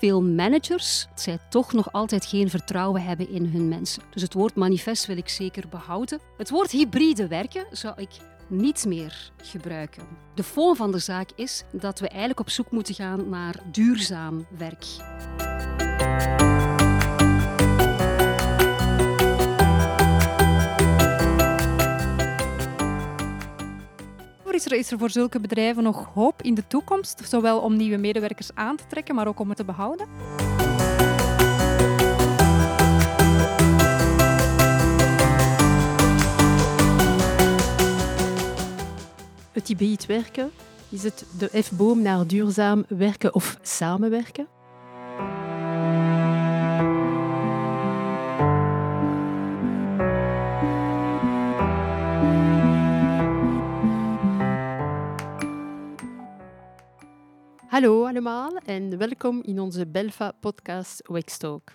veel managers zij toch nog altijd geen vertrouwen hebben in hun mensen. Dus het woord manifest wil ik zeker behouden. Het woord hybride werken zou ik niet meer gebruiken. De fond van de zaak is dat we eigenlijk op zoek moeten gaan naar duurzaam werk. Is er, voor zulke bedrijven nog hoop in de toekomst, zowel om nieuwe medewerkers aan te trekken, maar ook om het te behouden? Het hybrid werken, is het de F-boom naar duurzaam werken of samenwerken? Hallo allemaal en welkom in onze Belfa-podcast Wextalk.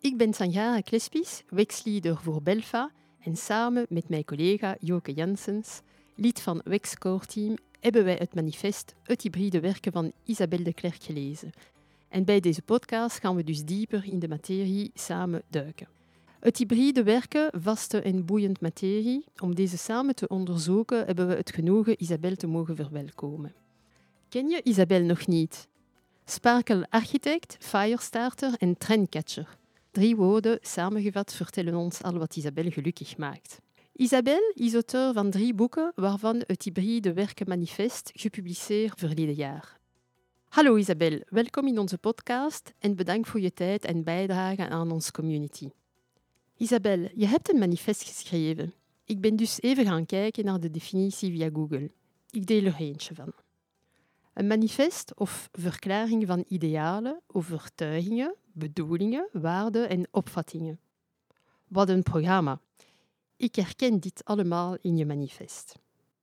Ik ben Sanjara Klespies, Wexleader voor Belfa en samen met mijn collega Joke Janssens, lid van Wex Core Team, hebben wij het manifest Het hybride werken van Isabelle de Klerk gelezen. En bij deze podcast gaan we dus dieper in de materie samen duiken. Het hybride werken, vaste en boeiend materie, om deze samen te onderzoeken hebben we het genoegen Isabelle te mogen verwelkomen. Ken je Isabelle nog niet? Sparkle architect, firestarter en trendcatcher. Drie woorden samengevat vertellen ons al wat Isabelle gelukkig maakt. Isabelle is auteur van drie boeken, waarvan het hybride werken manifest, gepubliceerd verleden jaar. Hallo Isabelle, welkom in onze podcast en bedankt voor je tijd en bijdrage aan onze community. Isabelle, je hebt een manifest geschreven. Ik ben dus even gaan kijken naar de definitie via Google. Ik deel er eentje van. Een manifest of verklaring van idealen, overtuigingen, bedoelingen, waarden en opvattingen. Wat een programma. Ik herken dit allemaal in je manifest.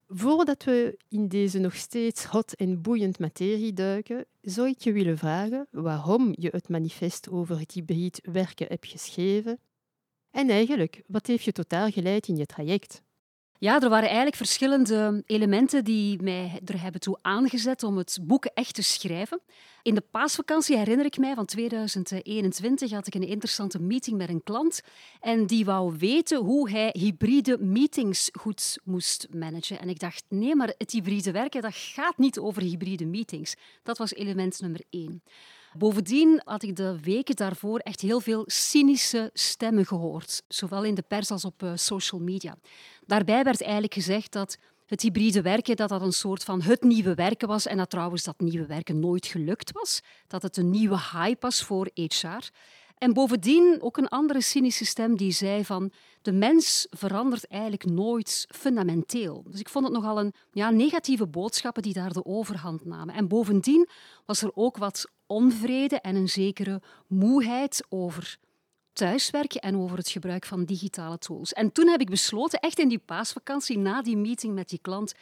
Voordat we in deze nog steeds hot en boeiend materie duiken, zou ik je willen vragen waarom je het manifest over het hybrid werken hebt geschreven en eigenlijk, wat heeft je totaal geleid in je traject? Ja, er waren eigenlijk verschillende elementen die mij er hebben toe aangezet om het boek echt te schrijven. In de paasvakantie herinner ik mij van 2021 had ik een interessante meeting met een klant en die wou weten hoe hij hybride meetings goed moest managen. En ik dacht, nee, maar het hybride werken dat gaat niet over hybride meetings. Dat was element nummer één. Bovendien had ik de weken daarvoor echt heel veel cynische stemmen gehoord, zowel in de pers als op eh, social media. Daarbij werd eigenlijk gezegd dat het hybride werken dat dat een soort van het nieuwe werken was en dat trouwens dat nieuwe werken nooit gelukt was, dat het een nieuwe hype was voor HR. En bovendien ook een andere cynische stem die zei van de mens verandert eigenlijk nooit fundamenteel. Dus ik vond het nogal een ja, negatieve boodschappen die daar de overhand namen. En bovendien was er ook wat onvrede en een zekere moeheid over thuiswerken en over het gebruik van digitale tools. En toen heb ik besloten, echt in die paasvakantie, na die meeting met die klant,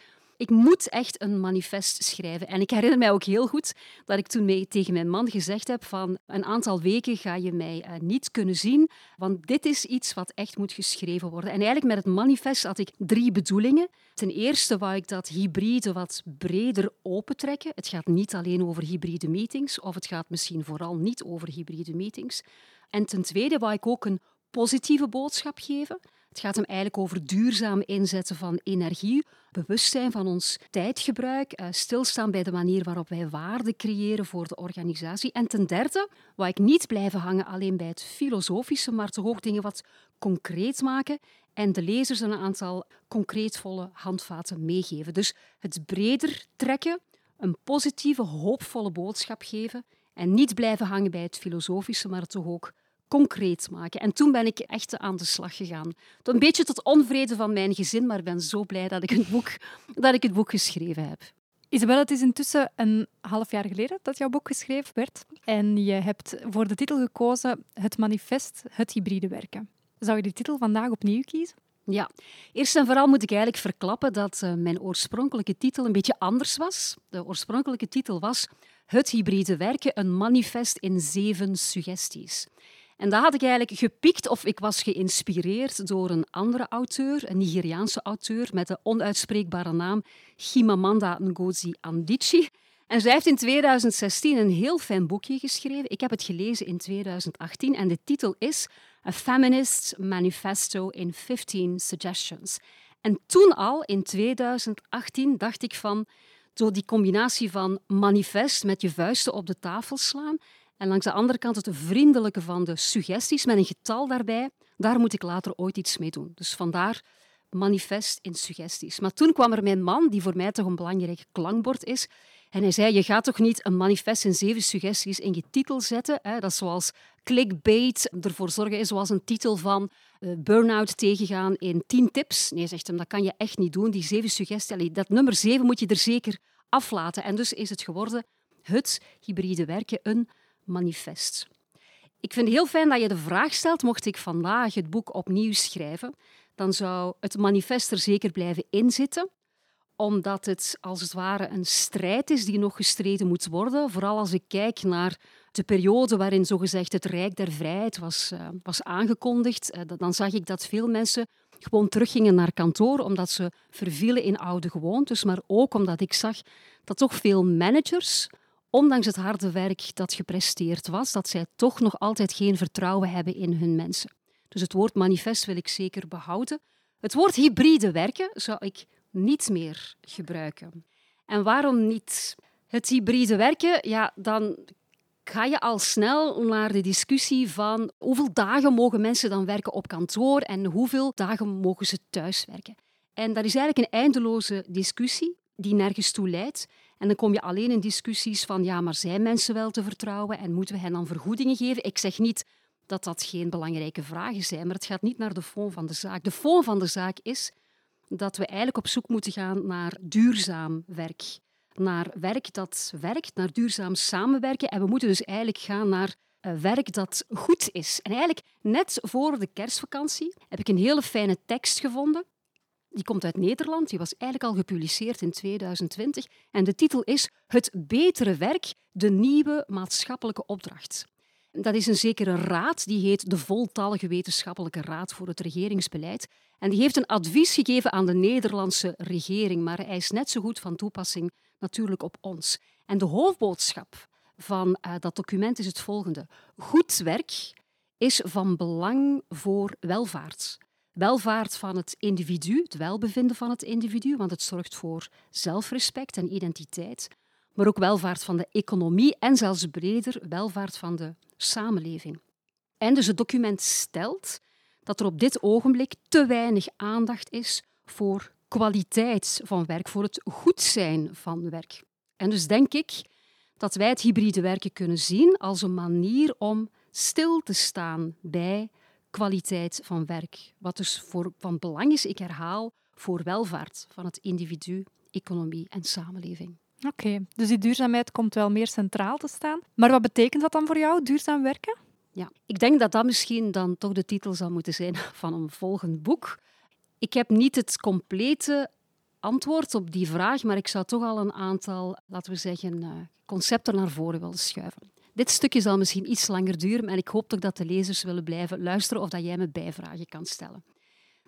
ik moet echt een manifest schrijven. En ik herinner mij ook heel goed dat ik toen mee, tegen mijn man gezegd heb van een aantal weken ga je mij uh, niet kunnen zien, want dit is iets wat echt moet geschreven worden. En eigenlijk met het manifest had ik drie bedoelingen. Ten eerste wou ik dat hybride wat breder opentrekken. Het gaat niet alleen over hybride meetings, of het gaat misschien vooral niet over hybride meetings. En ten tweede wou ik ook een positieve boodschap geven. Het gaat hem eigenlijk over duurzaam inzetten van energie, bewustzijn van ons tijdgebruik, eh, stilstaan bij de manier waarop wij waarde creëren voor de organisatie. En ten derde, wou ik niet blijven hangen alleen bij het filosofische, maar toch ook dingen wat concreet maken en de lezers een aantal concreetvolle handvaten meegeven. Dus het breder trekken, een positieve, hoopvolle boodschap geven en niet blijven hangen bij het filosofische, maar toch ook concreet maken. En toen ben ik echt aan de slag gegaan. Een beetje tot onvrede van mijn gezin, maar ik ben zo blij dat ik het boek, dat ik het boek geschreven heb. Isabel, het is intussen een half jaar geleden dat jouw boek geschreven werd. En je hebt voor de titel gekozen Het Manifest, het hybride werken. Zou je de titel vandaag opnieuw kiezen? Ja, eerst en vooral moet ik eigenlijk verklappen dat uh, mijn oorspronkelijke titel een beetje anders was. De oorspronkelijke titel was Het hybride werken, een manifest in zeven suggesties. En dat had ik eigenlijk gepikt of ik was geïnspireerd door een andere auteur, een Nigeriaanse auteur met de onuitspreekbare naam Chimamanda Ngozi Adichie. En zij heeft in 2016 een heel fijn boekje geschreven. Ik heb het gelezen in 2018 en de titel is A Feminist Manifesto in 15 Suggestions. En toen al, in 2018, dacht ik van zo die combinatie van manifest met je vuisten op de tafel slaan en langs de andere kant het vriendelijke van de suggesties met een getal daarbij, daar moet ik later ooit iets mee doen. Dus vandaar manifest in suggesties. Maar toen kwam er mijn man, die voor mij toch een belangrijk klankbord is, en hij zei, je gaat toch niet een manifest in zeven suggesties in je titel zetten? Hè? Dat is zoals clickbait, ervoor zorgen is zoals een titel van uh, burn-out tegengaan in tien tips. Nee, zegt hem, dat kan je echt niet doen. Die zeven suggesties, dat nummer zeven moet je er zeker aflaten. En dus is het geworden het hybride werken een manifest. Ik vind het heel fijn dat je de vraag stelt, mocht ik vandaag het boek opnieuw schrijven, dan zou het manifest er zeker blijven inzitten omdat het als het ware een strijd is die nog gestreden moet worden. Vooral als ik kijk naar de periode waarin zogezegd het Rijk der Vrijheid was, uh, was aangekondigd, uh, dan zag ik dat veel mensen gewoon teruggingen naar kantoor omdat ze vervielen in oude gewoontes, maar ook omdat ik zag dat toch veel managers, ondanks het harde werk dat gepresteerd was, dat zij toch nog altijd geen vertrouwen hebben in hun mensen. Dus het woord manifest wil ik zeker behouden. Het woord hybride werken zou ik niet meer gebruiken. En waarom niet? Het hybride werken, ja, dan ga je al snel naar de discussie van hoeveel dagen mogen mensen dan werken op kantoor en hoeveel dagen mogen ze thuis werken. En dat is eigenlijk een eindeloze discussie die nergens toe leidt. En dan kom je alleen in discussies van ja, maar zijn mensen wel te vertrouwen en moeten we hen dan vergoedingen geven? Ik zeg niet dat dat geen belangrijke vragen zijn, maar het gaat niet naar de fond van de zaak. De fond van de zaak is dat we eigenlijk op zoek moeten gaan naar duurzaam werk. Naar werk dat werkt, naar duurzaam samenwerken. En we moeten dus eigenlijk gaan naar uh, werk dat goed is. En eigenlijk net voor de kerstvakantie heb ik een hele fijne tekst gevonden. Die komt uit Nederland, die was eigenlijk al gepubliceerd in 2020. En de titel is Het betere werk, de nieuwe maatschappelijke opdracht. Dat is een zekere raad, die heet de Voltallige Wetenschappelijke Raad voor het Regeringsbeleid. En die heeft een advies gegeven aan de Nederlandse regering, maar hij is net zo goed van toepassing natuurlijk op ons. En de hoofdboodschap van uh, dat document is het volgende. Goed werk is van belang voor welvaart. Welvaart van het individu, het welbevinden van het individu, want het zorgt voor zelfrespect en identiteit, maar ook welvaart van de economie en zelfs breder welvaart van de samenleving. En dus het document stelt dat er op dit ogenblik te weinig aandacht is voor kwaliteit van werk, voor het goed zijn van werk. En dus denk ik dat wij het hybride werken kunnen zien als een manier om stil te staan bij kwaliteit van werk. Wat dus voor, van belang is, ik herhaal, voor welvaart van het individu, economie en samenleving. Oké, dus die duurzaamheid komt wel meer centraal te staan. Maar wat betekent dat dan voor jou, duurzaam werken? Ja, ik denk dat dat misschien dan toch de titel zou moeten zijn van een volgend boek. Ik heb niet het complete antwoord op die vraag, maar ik zou toch al een aantal, laten we zeggen, eh, concepten naar voren willen schuiven. Dit stukje zal misschien iets langer duren en ik hoop toch dat de lezers willen blijven luisteren of dat jij me bijvragen kan stellen.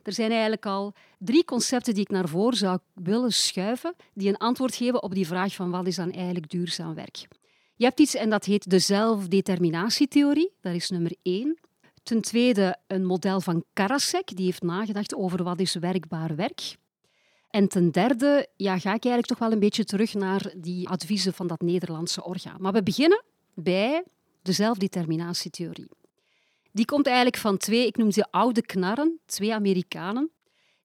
Er zijn eigenlijk al drie concepten die ik naar voren zou willen schuiven, die een antwoord geven op die vraag van wat is dan eigenlijk duurzaam werk. Je hebt iets en dat heet de zelfdeterminatietheorie, dat is nummer één. Ten tweede een model van Karasek, die heeft nagedacht over wat is werkbaar werk. En ten derde ja, ga ik eigenlijk toch wel een beetje terug naar die adviezen van dat Nederlandse orgaan. Maar we beginnen bij de zelfdeterminatietheorie. Die komt eigenlijk van twee, ik noem ze oude knarren, twee Amerikanen,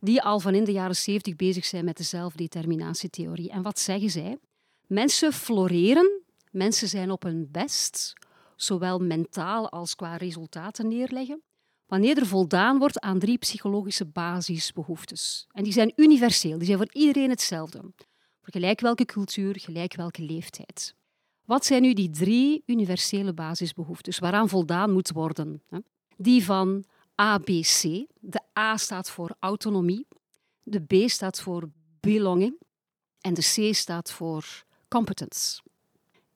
die al van in de jaren 70 bezig zijn met de zelfdeterminatietheorie. En wat zeggen zij? Mensen floreren, mensen zijn op hun best, zowel mentaal als qua resultaten neerleggen, wanneer er voldaan wordt aan drie psychologische basisbehoeftes. En die zijn universeel, die zijn voor iedereen hetzelfde. Voor gelijk welke cultuur, gelijk welke leeftijd. Wat zijn nu die drie universele basisbehoeftes waaraan voldaan moet worden? Die van ABC. De A staat voor autonomie, de B staat voor belonging en de C staat voor competence.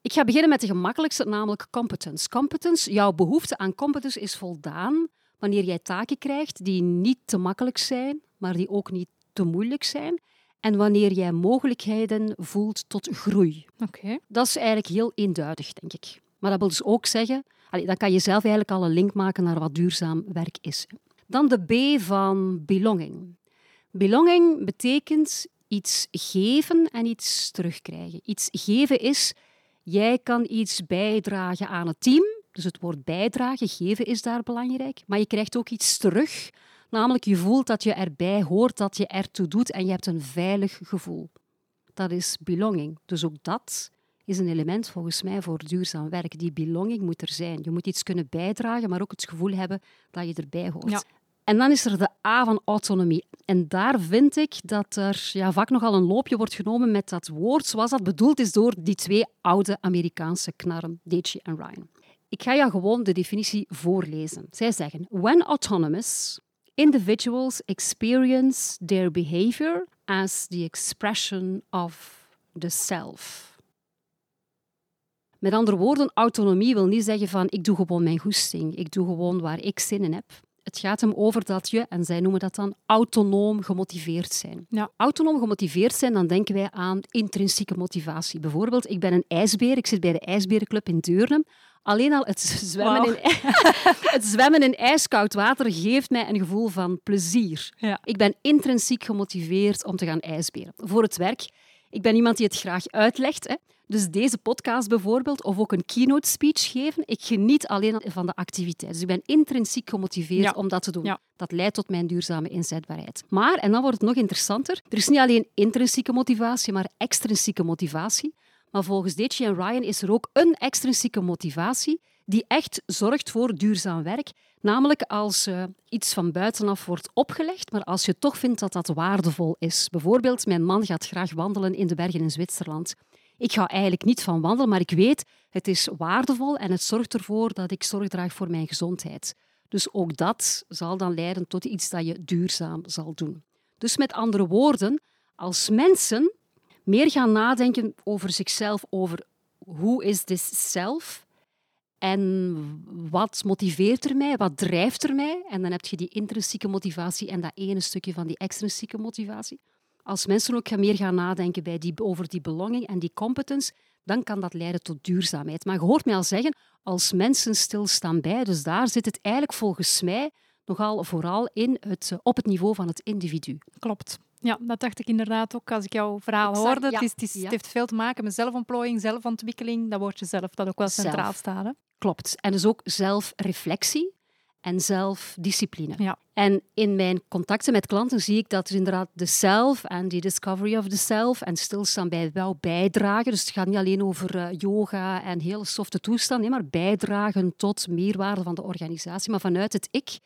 Ik ga beginnen met de gemakkelijkste, namelijk competence. Competence, jouw behoefte aan competence is voldaan wanneer jij taken krijgt die niet te makkelijk zijn, maar die ook niet te moeilijk zijn en wanneer jij mogelijkheden voelt tot groei. Oké. Dat is eigenlijk heel eenduidig, denk ik. Maar dat wil dus ook zeggen, allee, dan kan je zelf eigenlijk al een link maken naar wat duurzaam werk is. Dan de B van belonging. Belonging betekent iets geven en iets terugkrijgen. Iets geven is, jij kan iets bijdragen aan het team. Dus het woord bijdragen, geven is daar belangrijk. Maar je krijgt ook iets terug. Namelijk, je voelt dat je erbij hoort, dat je ertoe doet en je hebt een veilig gevoel. Dat is belonging. Dus ook dat is een element volgens mij voor duurzaam werk. Die belonging moet er zijn. Je moet iets kunnen bijdragen, maar ook het gevoel hebben dat je erbij hoort. Ja. En dan is er de A van autonomie. En daar vind ik dat er ja, vaak nogal een loopje wordt genomen met dat woord zoals dat bedoeld is door die twee oude Amerikaanse knarren, Deci en Ryan. Ik ga jou gewoon de definitie voorlezen. Zij zeggen: When autonomous, individuals experience their behavior as the expression of the self. Met andere woorden, autonomie wil niet zeggen van ik doe gewoon mijn goesting, ik doe gewoon waar ik zin in heb. Het gaat hem over dat je, en zij noemen dat dan, autonoom gemotiveerd zijn. Ja. Autonoom gemotiveerd zijn, dan denken wij aan intrinsieke motivatie. Bijvoorbeeld, ik ben een ijsbeer, ik zit bij de ijsberenclub in Deurne. Alleen al het zwemmen, in, het zwemmen in ijskoud water geeft mij een gevoel van plezier. Ja. Ik ben intrinsiek gemotiveerd om te gaan ijsberen. Voor het werk, ik ben iemand die het graag uitlegt. Hè. Dus deze podcast bijvoorbeeld, of ook een keynote speech geven, ik geniet alleen al van de activiteit. Dus ik ben intrinsiek gemotiveerd Ja. om dat te doen. Ja. Dat leidt tot mijn duurzame inzetbaarheid. Maar, en dan wordt het nog interessanter, er is niet alleen intrinsieke motivatie, maar extrinsieke motivatie. Maar volgens Deci en Ryan is er ook een extrinsieke motivatie die echt zorgt voor duurzaam werk. Namelijk als eh, iets van buitenaf wordt opgelegd, maar als je toch vindt dat dat waardevol is. Bijvoorbeeld, mijn man gaat graag wandelen in de bergen in Zwitserland. Ik ga eigenlijk niet van wandelen, maar ik weet, het is waardevol en het zorgt ervoor dat ik zorg draag voor mijn gezondheid. Dus ook dat zal dan leiden tot iets dat je duurzaam zal doen. Dus met andere woorden, als mensen meer gaan nadenken over zichzelf, over hoe is this self en wat motiveert er mij, wat drijft er mij, en dan heb je die intrinsieke motivatie en dat ene stukje van die extrinsieke motivatie. Als mensen ook meer gaan nadenken bij die, over die belonging en die competence, dan kan dat leiden tot duurzaamheid. Maar je hoort mij al zeggen, als mensen stilstaan bij, dus daar zit het eigenlijk volgens mij nogal vooral in het, eh, op het niveau van het individu. Klopt. Ja, dat dacht ik inderdaad ook als ik jouw verhaal Exact, hoorde. ja. Het, is, het, is- Ja. het heeft veel te maken met zelfontplooiing, zelfontwikkeling. Dat woordje zelf, dat ook wel Zelf. centraal staat. Hè? Klopt. En dus ook zelfreflectie en zelfdiscipline. Ja. En in mijn contacten met klanten zie ik dat er inderdaad de self en die discovery of the self en stilstaan bij wel bijdragen. Dus het gaat niet alleen over eh, yoga en hele softe toestanden, nee, maar bijdragen tot meerwaarde van de organisatie. Maar vanuit het ik,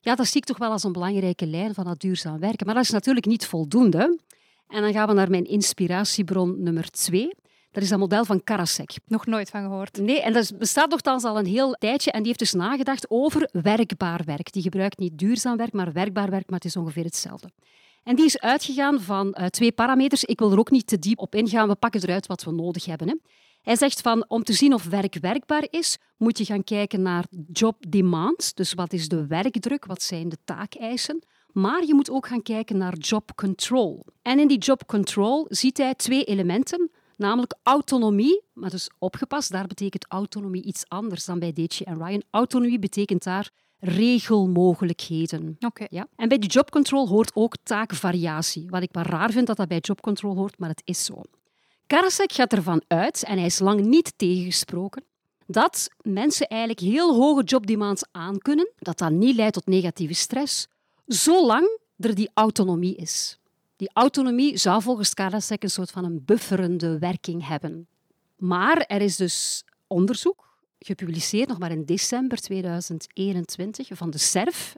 ja, dat zie ik toch wel als een belangrijke lijn van dat duurzaam werken. Maar dat is natuurlijk niet voldoende. En dan gaan we naar mijn inspiratiebron nummer twee. Dat is dat model van Karasek. Nog nooit van gehoord. Nee, en dat bestaat nogthans al een heel tijdje. En die heeft dus nagedacht over werkbaar werk. Die gebruikt niet duurzaam werk, maar werkbaar werk, maar het is ongeveer hetzelfde. En die is uitgegaan van eh, twee parameters. Ik wil er ook niet te diep op ingaan. We pakken eruit wat we nodig hebben. Hè. Hij zegt van, om te zien of werk werkbaar is, moet je gaan kijken naar job demand. Dus wat is de werkdruk, wat zijn de taakeisen. Maar je moet ook gaan kijken naar job control. En in die job control ziet hij twee elementen. Namelijk autonomie, maar dus opgepast, daar betekent autonomie iets anders dan bij Deci en Ryan. Autonomie betekent daar regelmogelijkheden. Oké. Ja? En bij die job control hoort ook taakvariatie. Wat ik maar raar vind dat dat bij job control hoort, maar het is zo. Karasek gaat ervan uit, en hij is lang niet tegengesproken, dat mensen eigenlijk heel hoge jobdemands aankunnen, dat dat niet leidt tot negatieve stress, zolang er die autonomie is. Die autonomie zou volgens Karasek een soort van een bufferende werking hebben. Maar er is dus onderzoek, gepubliceerd nog maar in december 2021, van de SERF,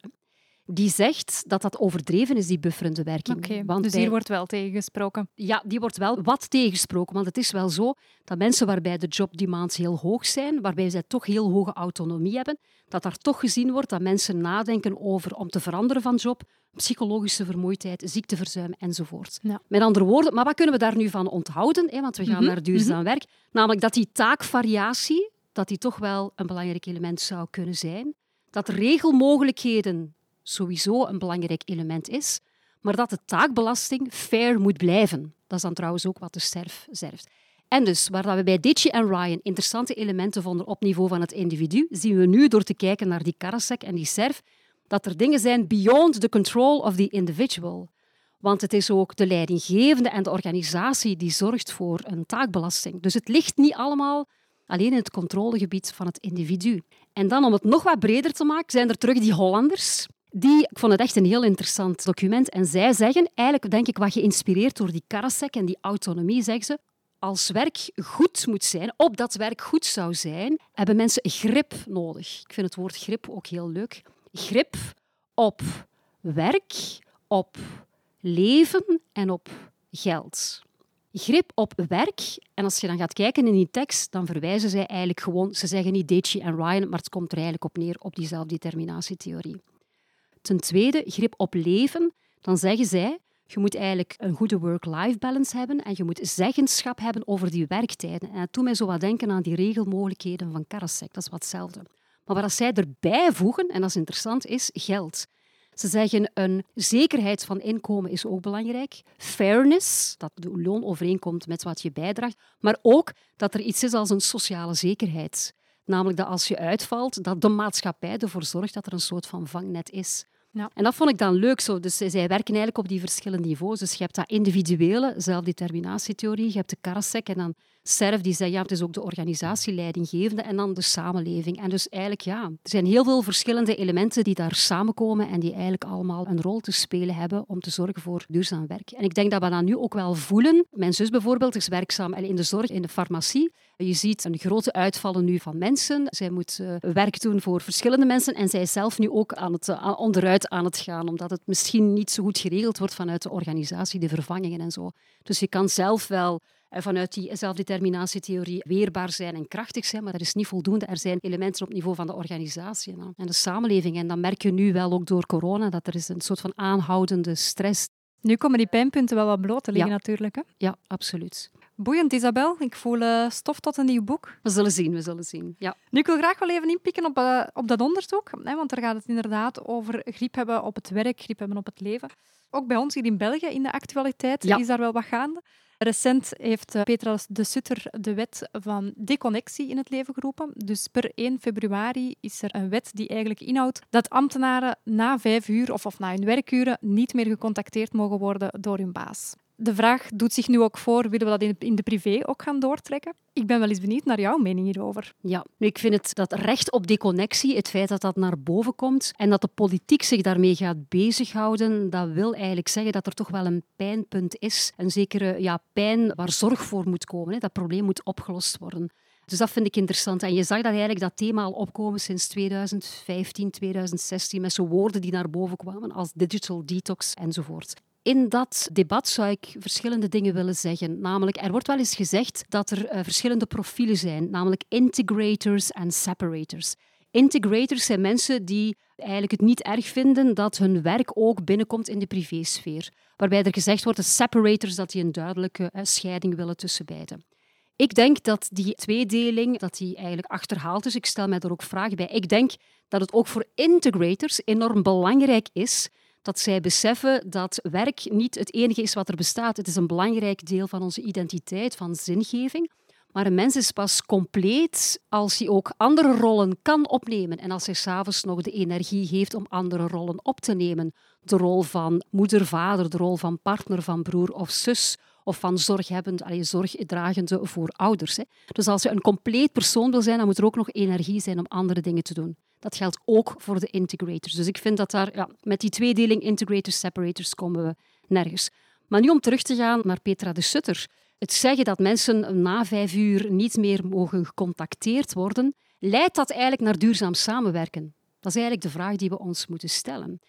die zegt dat dat overdreven is, die bufferende werking. Oké, Want dus bij- hier wordt wel tegen gesproken. ja, die wordt wel wat tegengesproken. Want het is wel zo dat mensen waarbij de jobdemands heel hoog zijn, waarbij zij toch heel hoge autonomie hebben, dat daar toch gezien wordt dat mensen nadenken over om te veranderen van job, psychologische vermoeidheid, ziekteverzuim enzovoort. Ja. Met andere woorden, maar wat kunnen we daar nu van onthouden? Hè? Want we gaan Mhm, naar duurzaam werk. Namelijk dat die taakvariatie, dat die toch wel een belangrijk element zou kunnen zijn. Dat regelmogelijkheden sowieso een belangrijk element is. maar dat de taakbelasting fair moet blijven. Dat is dan trouwens ook wat de SERF zerft. En dus, waar we bij Ditchy en Ryan interessante elementen vonden op niveau van het individu, zien we nu door te kijken naar die Karasek en die SERF, dat er dingen zijn beyond the control of the individual. Want het is ook de leidinggevende en de organisatie die zorgt voor een taakbelasting. Dus het ligt niet allemaal alleen in het controlegebied van het individu. En dan om het nog wat breder te maken, zijn er terug die Hollanders. Die, ik vond het echt een heel interessant document. En zij zeggen, eigenlijk denk ik wat geïnspireerd door die Karasek en die autonomie, zeggen ze, als werk goed moet zijn, op dat werk goed zou zijn, hebben mensen grip nodig. Ik vind het woord grip ook heel leuk. Grip op werk, op leven en op geld. Grip op werk, en als je dan gaat kijken in die tekst, dan verwijzen zij eigenlijk gewoon, ze zeggen niet Deci en Ryan, maar het komt er eigenlijk op neer op die zelfdeterminatietheorie. Ten tweede, grip op leven, dan zeggen zij, je moet eigenlijk een goede work-life balance hebben en je moet zeggenschap hebben over die werktijden. En dat doet mij zo wat denken aan die regelmogelijkheden van Karasek, dat is wat hetzelfde. Maar wat zij erbij voegen, en dat is interessant, is geld. Ze zeggen een zekerheid van inkomen is ook belangrijk. Fairness, dat de loon overeenkomt met wat je bijdraagt. Maar ook dat er iets is als een sociale zekerheid. Namelijk dat als je uitvalt, dat de maatschappij ervoor zorgt dat er een soort van vangnet is. Ja. En dat vond ik dan leuk. Zo. Dus zij werken eigenlijk op die verschillende niveaus. Dus je hebt dat individuele, zelfdeterminatietheorie, je hebt de Karasek en dan SERF, die zegt ja, het is ook de organisatie leidinggevende en dan de samenleving. En dus eigenlijk, ja, er zijn heel veel verschillende elementen die daar samenkomen en die eigenlijk allemaal een rol te spelen hebben om te zorgen voor duurzaam werk. En ik denk dat we dat nu ook wel voelen. Mijn zus bijvoorbeeld is werkzaam in de zorg, in de farmacie. Je ziet een grote uitvallen nu van mensen. Zij moet uh, werk doen voor verschillende mensen en zij is zelf nu ook aan het, uh, onderuit aan het gaan, omdat het misschien niet zo goed geregeld wordt vanuit de organisatie, de vervangingen en zo. Dus je kan zelf wel eh, vanuit die zelfdeterminatietheorie weerbaar zijn en krachtig zijn, maar dat is niet voldoende. Er zijn elementen op niveau van de organisatie en de samenleving. En dan merk je nu wel ook door corona dat er is een soort van aanhoudende stress. Nu komen die pijnpunten wel wat bloot te liggen natuurlijk. Hè? Ja, absoluut. Boeiend, Isabel. Ik voel uh, stof tot een nieuw boek. We zullen zien, we zullen zien. Ja. Nu, ik wil graag wel even inpikken op, uh, op dat onderzoek, hè, want daar gaat het inderdaad over griep hebben op het werk, griep hebben op het leven. Ook bij ons hier in België in de actualiteit is daar wel wat gaande. Recent heeft eh, Petra de Sutter de wet van deconnectie in het leven geroepen. Dus per 1 februari is er een wet die eigenlijk inhoudt dat ambtenaren na vijf uur of, of na hun werkuren niet meer gecontacteerd mogen worden door hun baas de vraag doet zich nu ook voor, willen we dat in de privé ook gaan doortrekken? Ik ben wel eens benieuwd naar jouw mening hierover. Ja, ik vind het dat recht op deconnectie, het feit dat dat naar boven komt en dat de politiek zich daarmee gaat bezighouden, dat wil eigenlijk zeggen dat er toch wel een pijnpunt is. Een zekere ja, pijn waar zorg voor moet komen. Hè. Dat probleem moet opgelost worden. Dus dat vind ik interessant. En je zag dat eigenlijk dat thema al opkomen sinds 2015, 2016, met zo woorden die naar boven kwamen als digital detox enzovoort. In dat debat zou ik verschillende dingen willen zeggen. Namelijk, er wordt wel eens gezegd dat er uh, verschillende profielen zijn, namelijk integrators en separators. Integrators zijn mensen die eigenlijk het niet erg vinden dat hun werk ook binnenkomt in de privésfeer. Waarbij er gezegd wordt, de separators, dat die een duidelijke uh, scheiding willen tussen beiden. Ik denk dat die tweedeling dat die eigenlijk achterhaald is. Ik stel mij er ook vragen bij. Ik denk dat het ook voor integrators enorm belangrijk is dat zij beseffen dat werk niet het enige is wat er bestaat. Het is een belangrijk deel van onze identiteit, van zingeving. Maar een mens is pas compleet als hij ook andere rollen kan opnemen en als hij s'avonds nog de energie heeft om andere rollen op te nemen. De rol van moeder, vader, de rol van partner, van broer of zus of van zorghebbend, allee, zorgdragende voor ouders. Dus als je een compleet persoon wil zijn, dan moet er ook nog energie zijn om andere dingen te doen. Dat geldt ook voor de integrators. Dus ik vind dat daar, ja, met die tweedeling integrators, separators, komen we nergens. Maar nu om terug te gaan naar Petra de Sutter. Het zeggen dat mensen na vijf uur niet meer mogen gecontacteerd worden, leidt dat eigenlijk naar duurzaam samenwerken? Dat is eigenlijk de vraag die we ons moeten stellen.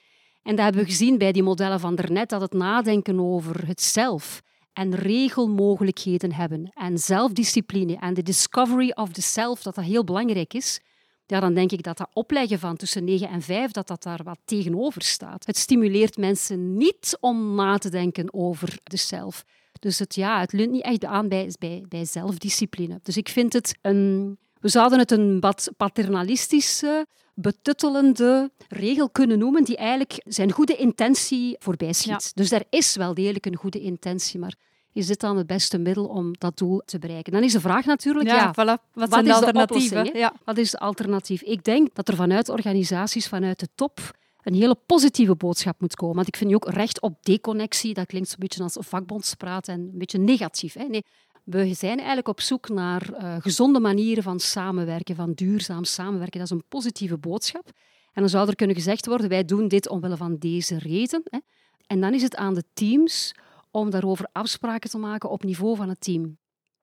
En dat hebben we gezien bij die modellen van daarnet, dat het nadenken over het zelf en regelmogelijkheden hebben en zelfdiscipline en de discovery of the self, dat dat heel belangrijk is ja, dan denk ik dat dat opleggen van tussen 9 en 5, dat dat daar wat tegenover staat. Het stimuleert mensen niet om na te denken over de zelf. Dus het, ja, het leunt niet echt aan bij, bij, bij zelfdiscipline. Dus ik vind het een... We zouden het een wat paternalistische betuttelende regel kunnen noemen die eigenlijk zijn goede intentie voorbij schiet. Dus er is wel degelijk een goede intentie, maar is dit dan het beste middel om dat doel te bereiken? Dan is de vraag natuurlijk, ja, ja voilà. wat, wat, is de alternatieven? Ja. Wat is de alternatief? Ik denk dat er vanuit organisaties, vanuit de top, een hele positieve boodschap moet komen. Want ik vind je ook recht op deconnectie, dat klinkt een beetje als vakbondspraat en een beetje negatief. Hè? Nee, we zijn eigenlijk op zoek naar uh, gezonde manieren van samenwerken, van duurzaam samenwerken. Dat is een positieve boodschap. En dan zou er kunnen gezegd worden, wij doen dit omwille van deze reden. Hè. En dan is het aan de teams om daarover afspraken te maken op niveau van het team.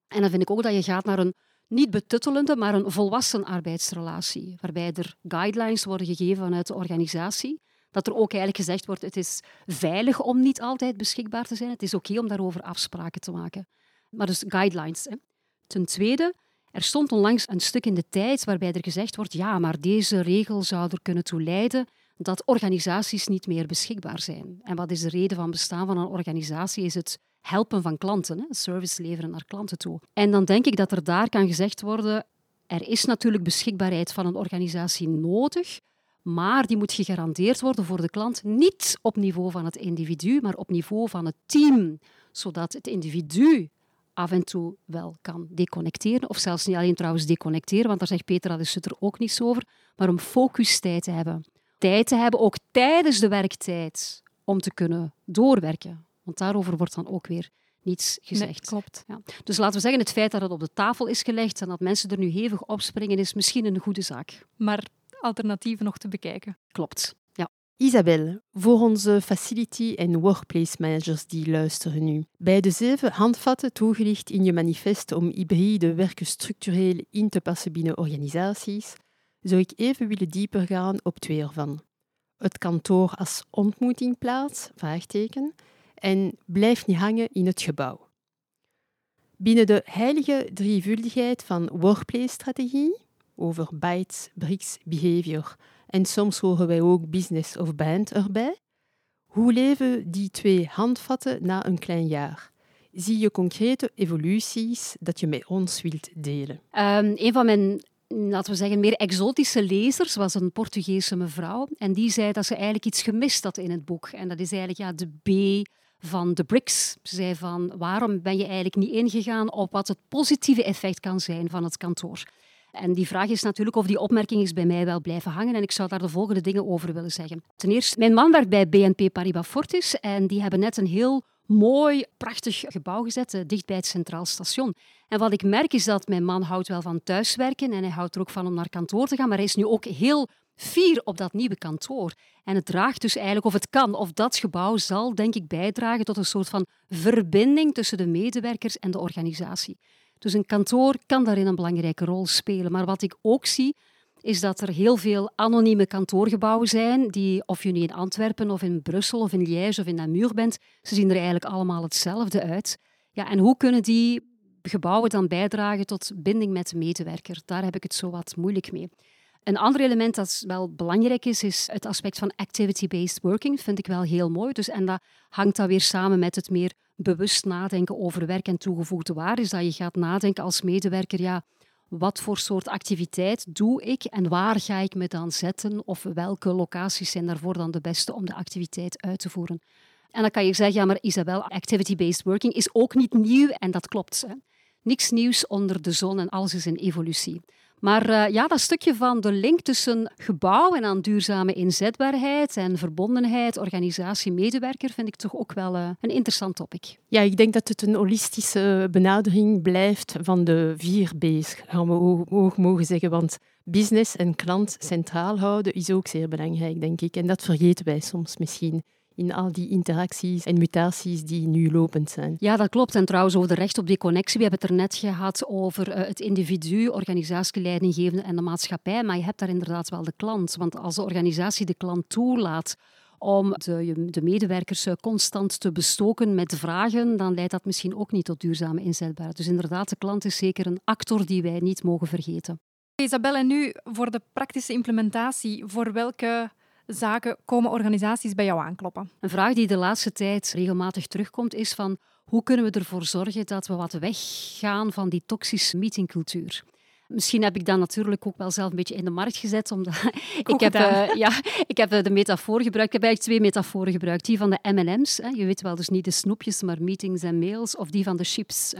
En dan vind ik ook dat je gaat naar een niet betuttelende, maar een volwassen arbeidsrelatie, waarbij er guidelines worden gegeven vanuit de organisatie. Dat er ook eigenlijk gezegd wordt, het is veilig om niet altijd beschikbaar te zijn. Het is oké om daarover afspraken te maken maar dus guidelines. Hè. Ten tweede, er stond onlangs een stuk in de tijd waarbij er gezegd wordt, ja, maar deze regel zou er kunnen toe leiden dat organisaties niet meer beschikbaar zijn. En wat is de reden van bestaan van een organisatie? Is het helpen van klanten, hè? service leveren naar klanten toe. En dan denk ik dat er daar kan gezegd worden, er is natuurlijk beschikbaarheid van een organisatie nodig, maar die moet gegarandeerd worden voor de klant niet op niveau van het individu, maar op niveau van het team, zodat het individu af en toe wel kan deconnecteren. Of zelfs niet alleen trouwens deconnecteren, want daar zegt Peter dat is er ook niets over. Maar om focustijd te hebben. Tijd te hebben, ook tijdens de werktijd, om te kunnen doorwerken. Want daarover wordt dan ook weer niets gezegd. klopt. Ja. Dus laten we zeggen, het feit dat het op de tafel is gelegd en dat mensen er nu hevig opspringen, is misschien een goede zaak. Maar alternatieven nog te bekijken. Klopt. Isabel, voor onze facility- en workplace managers die luisteren nu. Bij de zeven handvatten toegelicht in je manifest om hybride werken structureel in te passen binnen organisaties, zou ik even willen dieper gaan op twee ervan. Het kantoor als ontmoetingplaats, vraagteken, en blijf niet hangen in het gebouw. Binnen de heilige drievuldigheid van workplace-strategie, over bytes, bricks, behavior en soms horen wij ook business of band erbij. Hoe leven die twee handvatten na een klein jaar? Zie je concrete evoluties dat je met ons wilt delen? Um, een van mijn laten we zeggen, meer exotische lezers was een Portugese mevrouw. En die zei dat ze eigenlijk iets gemist had in het boek. En dat is eigenlijk ja, de B van de BRICS. Ze zei van, waarom ben je eigenlijk niet ingegaan op wat het positieve effect kan zijn van het kantoor? En die vraag is natuurlijk of die opmerking is bij mij wel blijven hangen. En ik zou daar de volgende dingen over willen zeggen. Ten eerste, mijn man werkt bij BNP Paribas Fortis en die hebben net een heel mooi, prachtig gebouw gezet, eh, dicht bij het Centraal Station. En wat ik merk is dat mijn man houdt wel van thuiswerken en hij houdt er ook van om naar kantoor te gaan, maar hij is nu ook heel fier op dat nieuwe kantoor. En het draagt dus eigenlijk, of het kan, of dat gebouw zal, denk ik, bijdragen tot een soort van verbinding tussen de medewerkers en de organisatie. Dus een kantoor kan daarin een belangrijke rol spelen. Maar wat ik ook zie, is dat er heel veel anonieme kantoorgebouwen zijn, die, of je nu in Antwerpen of in Brussel of in Liège of in Namur bent, ze zien er eigenlijk allemaal hetzelfde uit. Ja, en hoe kunnen die gebouwen dan bijdragen tot binding met de medewerker? Daar heb ik het zo wat moeilijk mee. Een ander element dat wel belangrijk is, is het aspect van activity-based working. Vind ik wel heel mooi. Dus, en dat hangt dan weer samen met het meer bewust nadenken over werk en toegevoegde waarde. Is dat je gaat nadenken als medewerker, ja, wat voor soort activiteit doe ik en waar ga ik me dan zetten? Of welke locaties zijn daarvoor dan de beste om de activiteit uit te voeren? En dan kan je zeggen, ja, maar Isabel, activity-based working is ook niet nieuw en dat klopt. Hè. Niks nieuws onder de zon en alles is in evolutie. Maar uh, ja, dat stukje van de link tussen gebouw en aan duurzame inzetbaarheid en verbondenheid, organisatie, medewerker, vind ik toch ook wel uh, een interessant topic. Ja, ik denk dat het een holistische benadering blijft van de vier B's, gaan we ook mogen zeggen. Want business en klant centraal houden is ook zeer belangrijk, denk ik. En dat vergeten wij soms misschien in al die interacties en mutaties die nu lopend zijn. Ja, dat klopt. En trouwens, over de recht op die connectie. We hebben het er net gehad over uh, het individu, organisatieleidinggevende en de maatschappij. Maar je hebt daar inderdaad wel de klant. Want als de organisatie de klant toelaat om de, de, medewerkers eh, constant te bestoken met vragen, dan leidt dat misschien ook niet tot duurzame inzetbaarheid. Dus inderdaad, de klant is zeker een actor die wij niet mogen vergeten. Isabelle, en nu voor de praktische implementatie, voor welke zaken komen organisaties bij jou aankloppen? Een vraag die de laatste tijd regelmatig terugkomt is van hoe kunnen we ervoor zorgen dat we wat weggaan van die toxische meetingcultuur? Misschien heb ik dat natuurlijk ook wel zelf een beetje in de markt gezet. Omdat ik, heb, uh, ja, ik heb de metafoor gebruikt. Ik heb eigenlijk twee metaforen gebruikt. Die van de M&M's. Je weet wel, dus niet de snoepjes, maar meetings en mails. Of die van de chips.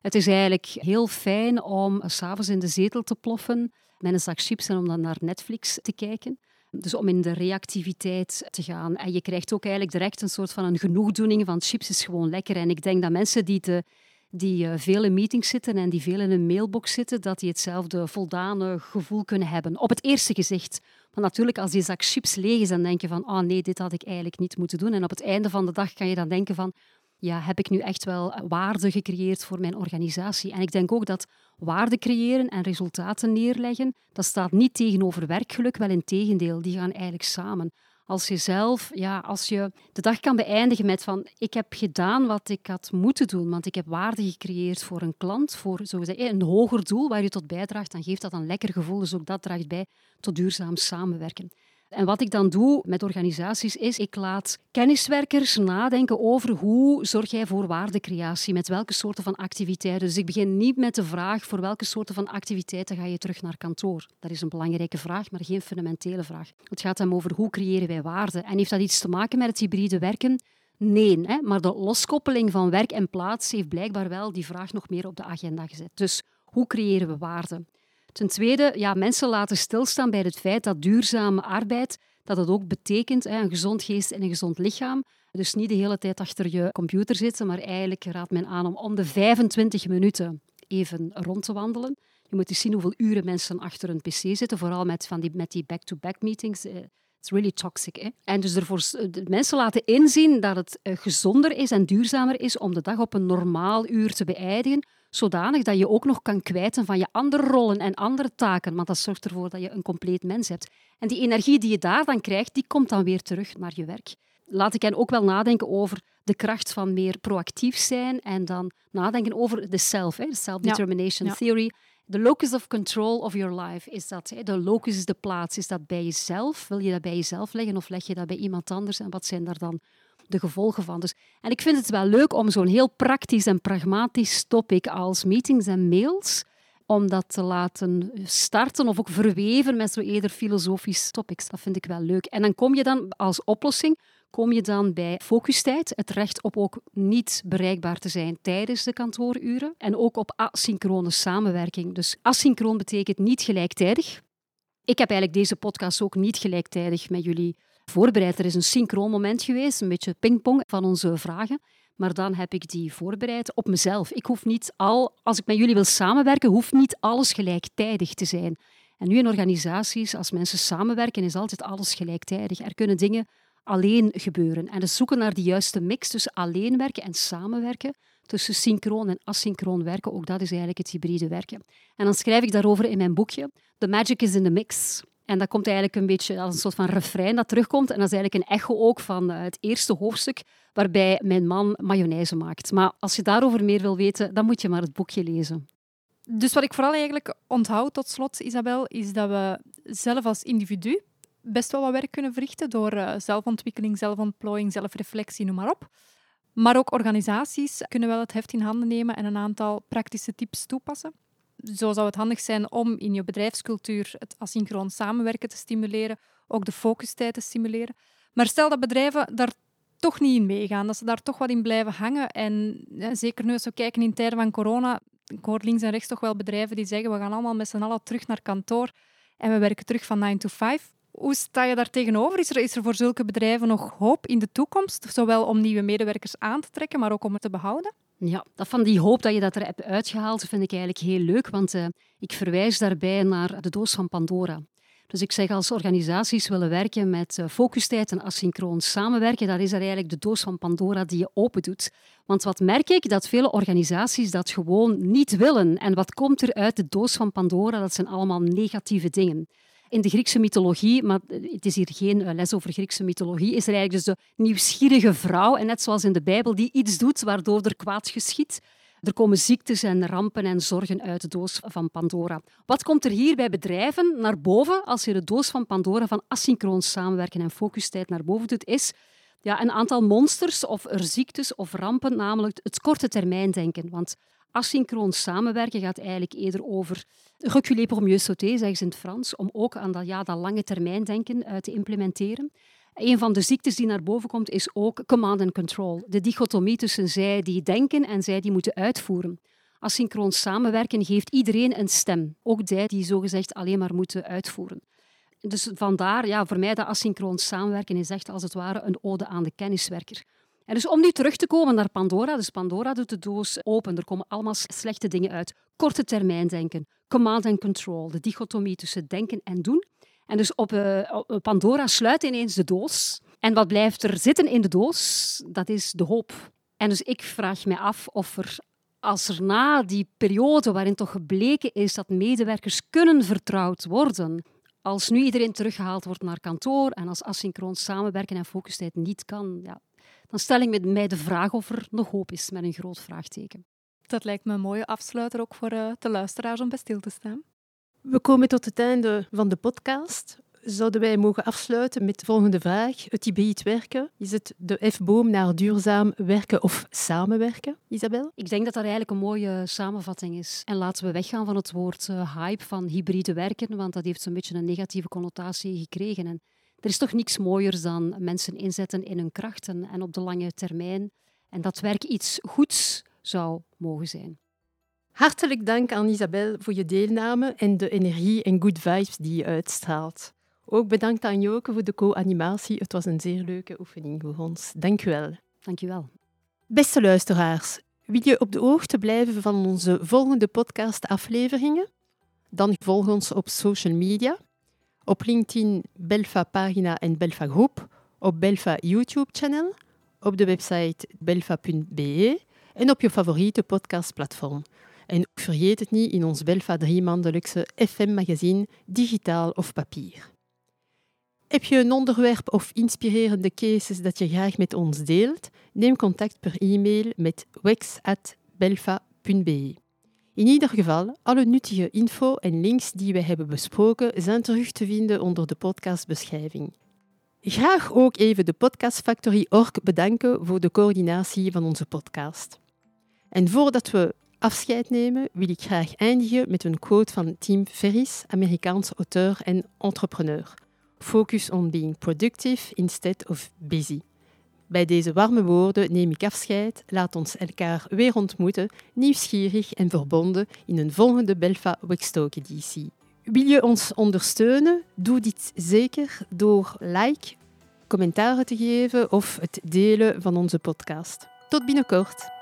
Het is eigenlijk heel fijn om s'avonds in de zetel te ploffen met een zak chips en om dan naar Netflix te kijken. Dus om in de reactiviteit te gaan. En je krijgt ook eigenlijk direct een soort van een genoegdoening van chips is gewoon lekker. En ik denk dat mensen die, die uh, veel in meetings zitten en die veel in een mailbox zitten, dat die hetzelfde voldane gevoel kunnen hebben. Op het eerste gezicht. Maar natuurlijk, als die zak chips leeg is, dan denk je van, oh nee, dit had ik eigenlijk niet moeten doen. En op het einde van de dag kan je dan denken van, ja, heb ik nu echt wel waarde gecreëerd voor mijn organisatie? En ik denk ook dat waarde creëren en resultaten neerleggen, dat staat niet tegenover werkgeluk, wel in tegendeel, die gaan eigenlijk samen. Als je zelf, ja, als je de dag kan beëindigen met van ik heb gedaan wat ik had moeten doen, want ik heb waarde gecreëerd voor een klant, voor zo zeggen, een hoger doel waar je tot bijdraagt, dan geeft dat een lekker gevoel. Dus ook dat draagt bij tot duurzaam samenwerken. En wat ik dan doe met organisaties is, ik laat kenniswerkers nadenken over hoe zorg jij voor waardecreatie, met welke soorten van activiteiten. Dus ik begin niet met de vraag voor welke soorten van activiteiten ga je terug naar kantoor. Dat is een belangrijke vraag, maar geen fundamentele vraag. Het gaat hem over hoe creëren wij waarde. En heeft dat iets te maken met het hybride werken? Nee, hè? maar de loskoppeling van werk en plaats heeft blijkbaar wel die vraag nog meer op de agenda gezet. Dus hoe creëren we waarde? Ten tweede, ja, mensen laten stilstaan bij het feit dat duurzame arbeid dat het ook betekent een gezond geest en een gezond lichaam. Dus niet de hele tijd achter je computer zitten, maar eigenlijk raadt men aan om om de 25 minuten even rond te wandelen. Je moet eens zien hoeveel uren mensen achter een pc zitten, vooral met, van die, met die back-to-back meetings. Het is really toxic. Hè? En dus ervoor de mensen laten inzien dat het eh, gezonder is en duurzamer is om de dag op een normaal uur te beëindigen, zodanig dat je ook nog kan kwijten van je andere rollen en andere taken. Want dat zorgt ervoor dat je een compleet mens hebt. En die energie die je daar dan krijgt, die komt dan weer terug naar je werk. Laat ik hen ook wel nadenken over de kracht van meer proactief zijn en dan nadenken over de self, de self-determination theory. De locus of control of your life is dat. De locus is de plaats. Is dat bij jezelf? Wil je dat bij jezelf leggen of leg je dat bij iemand anders? En wat zijn daar dan de gevolgen van. Dus, en ik vind het wel leuk om zo'n heel praktisch en pragmatisch topic als meetings en mails, om dat te laten starten of ook verweven met zo eerder filosofisch topics. Dat vind ik wel leuk. En dan kom je dan als oplossing kom je dan bij focustijd, het recht op ook niet bereikbaar te zijn tijdens de kantooruren en ook op asynchrone samenwerking. Dus asynchroon betekent niet gelijktijdig. Ik heb eigenlijk deze podcast ook niet gelijktijdig met jullie voorbereid. Er is een synchroon moment geweest, een beetje pingpong van onze vragen. Maar dan heb ik die voorbereid op mezelf. Ik hoef niet al, als ik met jullie wil samenwerken, hoeft niet alles gelijktijdig te zijn. En nu in organisaties, als mensen samenwerken, is altijd alles gelijktijdig. Er kunnen dingen alleen gebeuren. En dus zoeken naar die juiste mix tussen alleen werken en samenwerken, tussen synchroon en asynchroon werken, ook dat is eigenlijk het hybride werken. En dan schrijf ik daarover in mijn boekje, The Magic is in the Mix. En dat komt eigenlijk een beetje als een soort van refrein dat terugkomt. En dat is eigenlijk een echo ook van eh, het eerste hoofdstuk, waarbij mijn man mayonaise maakt. Maar als je daarover meer wil weten, dan moet je maar het boekje lezen. Dus wat ik vooral eigenlijk onthoud tot slot, Isabel, is dat we zelf als individu best wel wat werk kunnen verrichten door uh, zelfontwikkeling, zelfontplooiing, zelfreflectie, noem maar op. Maar ook organisaties kunnen wel het heft in handen nemen en een aantal praktische tips toepassen zo zou het handig zijn om in je bedrijfscultuur het asynchroon samenwerken te stimuleren, ook de focustijd te stimuleren. Maar stel dat bedrijven daar toch niet in meegaan, dat ze daar toch wat in blijven hangen. En zeker nu als we kijken in tijden van corona, ik hoor links en rechts toch wel bedrijven die zeggen we gaan allemaal met z'n allen terug naar kantoor en we werken terug van 9 to 5. Hoe sta je daar tegenover? Is er, is er voor zulke bedrijven nog hoop in de toekomst, zowel om nieuwe medewerkers aan te trekken, maar ook om het te behouden? Ja, dat van die hoop dat je dat er hebt uitgehaald, vind ik eigenlijk heel leuk, want uh, ik verwijs daarbij naar de doos van Pandora. Dus ik zeg, als organisaties willen werken met uh, focustijd en asynchroon samenwerken, dat is er eigenlijk de doos van Pandora die je open doet. Want wat merk ik? Dat vele organisaties dat gewoon niet willen. En wat komt er uit de doos van Pandora? Dat zijn allemaal negatieve dingen in de Griekse mythologie, maar het is hier geen eh, les over Griekse mythologie, is er eigenlijk dus de nieuwsgierige vrouw, en net zoals in de Bijbel, die iets doet waardoor er kwaad geschiet. Er komen ziektes en rampen en zorgen uit de doos van Pandora. Wat komt er hier bij bedrijven naar boven als je de doos van Pandora van asynchroon samenwerken en focustijd naar boven doet, is ja, een aantal monsters of er ziektes of rampen, namelijk het korte termijn denken. Want Asynchroon samenwerken gaat eigenlijk eerder over reculer pour mieux sauter, zeggen ze in het Frans, om ook aan dat, ja, dat lange termijn denken uh, te implementeren. Een van de ziektes die naar boven komt is ook command and control. De dichotomie tussen zij die denken en zij die moeten uitvoeren. Asynchroon samenwerken geeft iedereen een stem, ook die die zogezegd alleen maar moeten uitvoeren. Dus vandaar, ja, voor mij dat asynchroon samenwerken is echt als het ware een ode aan de kenniswerker. En dus om nu terug te komen naar Pandora, dus Pandora doet de doos open, er komen allemaal slechte dingen uit. Korte termijn denken, command and control, de dichotomie tussen denken en doen. En dus op, uh, Pandora sluit ineens de doos. En wat blijft er zitten in de doos? Dat is de hoop. En dus ik vraag me af of er, als er na die periode waarin toch gebleken is dat medewerkers kunnen vertrouwd worden, als nu iedereen teruggehaald wordt naar kantoor en als asynchroon samenwerken en focustijd niet kan, ja, dan stel ik mij de vraag of er nog hoop is met een groot vraagteken. Dat lijkt me een mooie afsluiter ook voor uh, de luisteraars om bij stil te staan. We komen tot het einde van de podcast. Zouden wij mogen afsluiten met de volgende vraag. Het hybride werken, is het de F-boom naar duurzaam werken of samenwerken, Isabel? Ik denk dat dat eigenlijk een mooie samenvatting is. En laten we weggaan van het woord uh, hype van hybride werken, want dat heeft zo'n beetje een negatieve connotatie gekregen. En er is toch niks mooiers dan mensen inzetten in hun krachten en op de lange termijn. En dat werk iets goeds zou mogen zijn. Hartelijk dank aan Isabel voor je deelname en de energie en good vibes die je uitstraalt. Ook bedankt aan Joke voor de co-animatie. Het was een zeer leuke oefening voor ons. Dank u wel. Dank je wel. Beste luisteraars, wil je op de hoogte blijven van onze volgende podcast-afleveringen? Dan volg ons op social media. Op LinkedIn, Belfa pagina en Belfa groep. Op Belfa YouTube-channel. Op de website belfa.be. En op je favoriete podcastplatform. En vergeet het niet in ons Belfa drie-maandelijkse FM-magazine, digitaal of papier. Heb je een onderwerp of inspirerende cases dat je graag met ons deelt? Neem contact per e-mail met wex.belfa.be. In ieder geval, alle nuttige info en links die we hebben besproken zijn terug te vinden onder de podcastbeschrijving. Graag ook even de Podcast Factory Org bedanken voor de coördinatie van onze podcast. En voordat we afscheid nemen, wil ik graag eindigen met een quote van Tim Ferriss, Amerikaanse auteur en entrepreneur. Focus on being productive instead of busy. Bij deze warme woorden neem ik afscheid. Laat ons elkaar weer ontmoeten, nieuwsgierig en verbonden in een volgende Belfa Wextalk editie. Wil je ons ondersteunen? Doe dit zeker door like, commentaren te geven of het delen van onze podcast. Tot binnenkort.